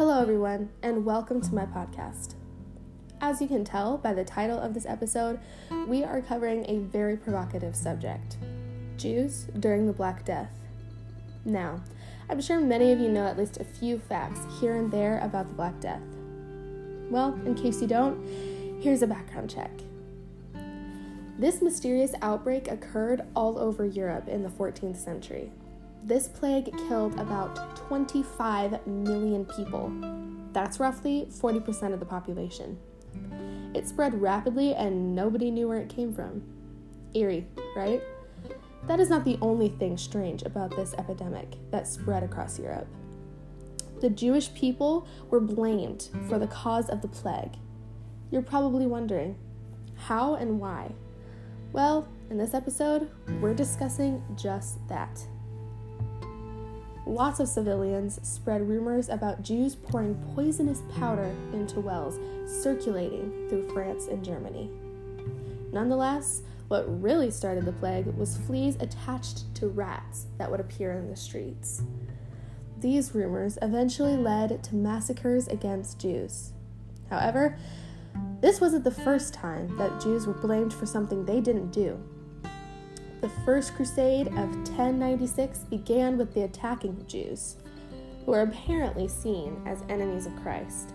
Hello, everyone, and welcome to my podcast. As you can tell by the title of this episode, we are covering a very provocative subject Jews during the Black Death. Now, I'm sure many of you know at least a few facts here and there about the Black Death. Well, in case you don't, here's a background check. This mysterious outbreak occurred all over Europe in the 14th century. This plague killed about 25 million people. That's roughly 40% of the population. It spread rapidly and nobody knew where it came from. Eerie, right? That is not the only thing strange about this epidemic that spread across Europe. The Jewish people were blamed for the cause of the plague. You're probably wondering, how and why? Well, in this episode, we're discussing just that lots of civilians spread rumors about Jews pouring poisonous powder into wells circulating through France and Germany. Nonetheless, what really started the plague was fleas attached to rats that would appear in the streets. These rumors eventually led to massacres against Jews. However, this wasn't the first time that Jews were blamed for something they didn't do. The First Crusade of 1096 began with the attacking Jews, who were apparently seen as enemies of Christ.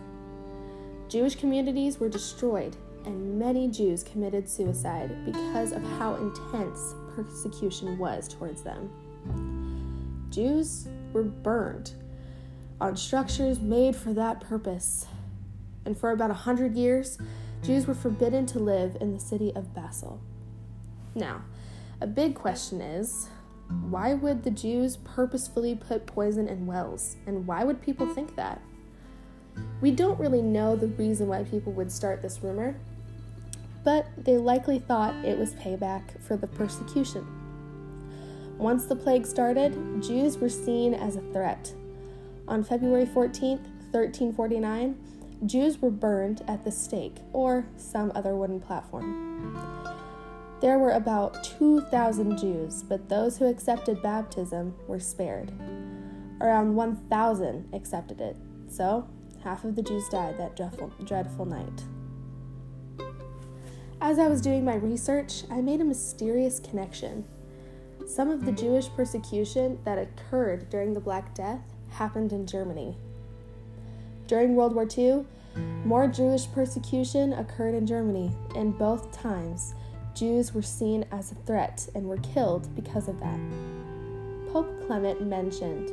Jewish communities were destroyed, and many Jews committed suicide because of how intense persecution was towards them. Jews were burned on structures made for that purpose, and for about a hundred years, Jews were forbidden to live in the city of Basel. Now, a big question is why would the Jews purposefully put poison in wells? And why would people think that? We don't really know the reason why people would start this rumor, but they likely thought it was payback for the persecution. Once the plague started, Jews were seen as a threat. On February 14, 1349, Jews were burned at the stake or some other wooden platform. There were about 2,000 Jews, but those who accepted baptism were spared. Around 1,000 accepted it, so half of the Jews died that dreadful, dreadful night. As I was doing my research, I made a mysterious connection. Some of the Jewish persecution that occurred during the Black Death happened in Germany. During World War II, more Jewish persecution occurred in Germany, and both times Jews were seen as a threat and were killed because of that. Pope Clement mentioned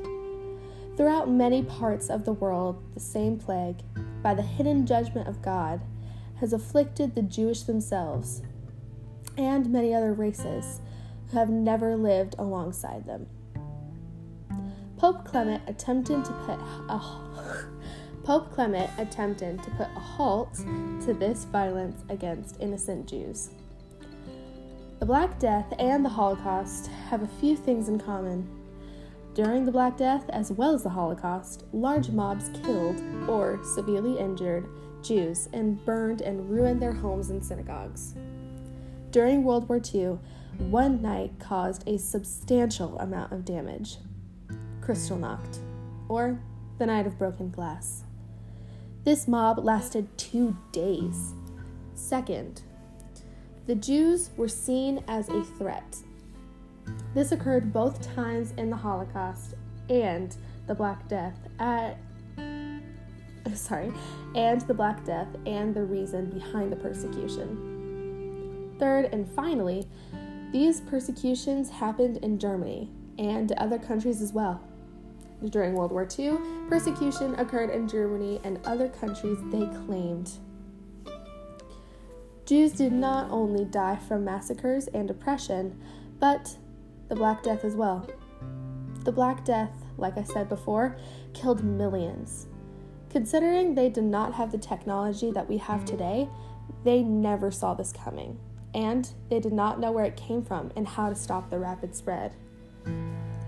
Throughout many parts of the world, the same plague, by the hidden judgment of God, has afflicted the Jewish themselves and many other races who have never lived alongside them. Pope Clement attempted to put a Pope Clement attempted to put a halt to this violence against innocent Jews. The Black Death and the Holocaust have a few things in common. During the Black Death, as well as the Holocaust, large mobs killed or severely injured Jews and burned and ruined their homes and synagogues. During World War II, one night caused a substantial amount of damage Kristallnacht, or the Night of Broken Glass. This mob lasted two days. Second, the Jews were seen as a threat. This occurred both times in the Holocaust and the Black Death at sorry, and the Black Death and the reason behind the persecution. Third and finally, these persecutions happened in Germany and other countries as well. During World War II, persecution occurred in Germany and other countries they claimed Jews did not only die from massacres and oppression, but the Black Death as well. The Black Death, like I said before, killed millions. Considering they did not have the technology that we have today, they never saw this coming, and they did not know where it came from and how to stop the rapid spread.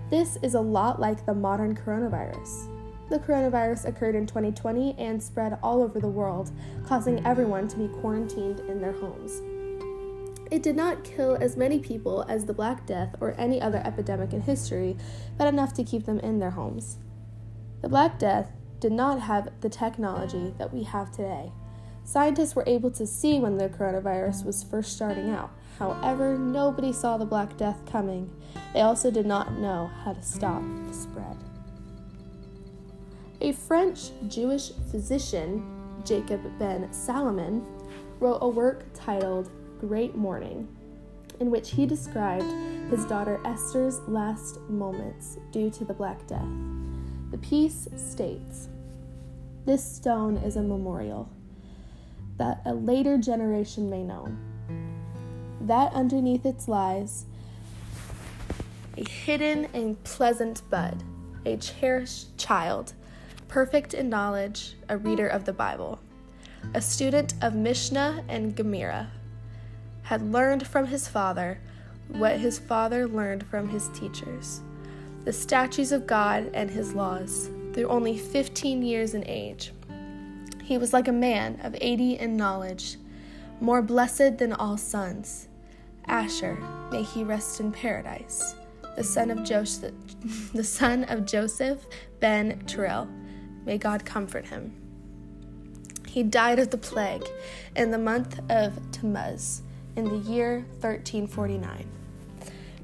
This is a lot like the modern coronavirus. The coronavirus occurred in 2020 and spread all over the world, causing everyone to be quarantined in their homes. It did not kill as many people as the Black Death or any other epidemic in history, but enough to keep them in their homes. The Black Death did not have the technology that we have today. Scientists were able to see when the coronavirus was first starting out. However, nobody saw the Black Death coming. They also did not know how to stop the spread. A French Jewish physician, Jacob ben Salomon, wrote a work titled Great Mourning, in which he described his daughter Esther's last moments due to the Black Death. The piece states This stone is a memorial that a later generation may know. That underneath it lies a hidden and pleasant bud, a cherished child, perfect in knowledge, a reader of the Bible, a student of Mishnah and Gemara, had learned from his father what his father learned from his teachers the statutes of God and his laws, through only 15 years in age. He was like a man of 80 in knowledge, more blessed than all sons. Asher, may he rest in paradise, the son of Joseph, the son of Joseph ben Terrell. May God comfort him. He died of the plague in the month of Tammuz in the year 1349.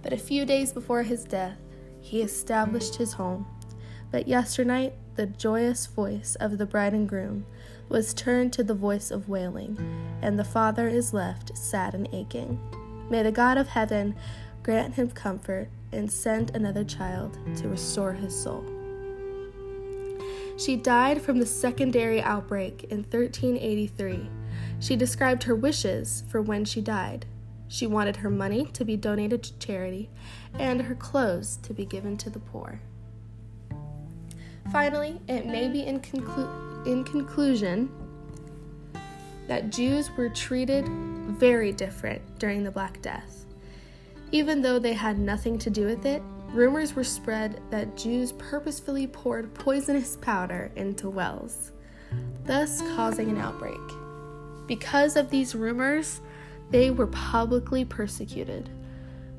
But a few days before his death, he established his home. But yesternight, the joyous voice of the bride and groom was turned to the voice of wailing, and the father is left sad and aching. May the God of heaven grant him comfort and send another child to restore his soul. She died from the secondary outbreak in 1383. She described her wishes for when she died. She wanted her money to be donated to charity and her clothes to be given to the poor. Finally, it may be in, conclu- in conclusion that Jews were treated very different during the Black Death. Even though they had nothing to do with it, rumors were spread that Jews purposefully poured poisonous powder into wells, thus causing an outbreak. Because of these rumors, they were publicly persecuted.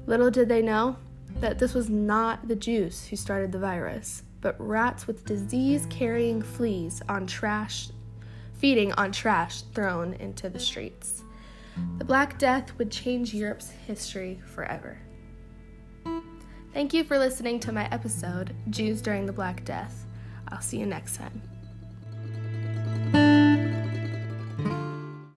Little did they know that this was not the Jews who started the virus, but rats with disease carrying fleas on trash feeding on trash thrown into the streets. The Black Death would change Europe's history forever. Thank you for listening to my episode, Jews During the Black Death. I'll see you next time.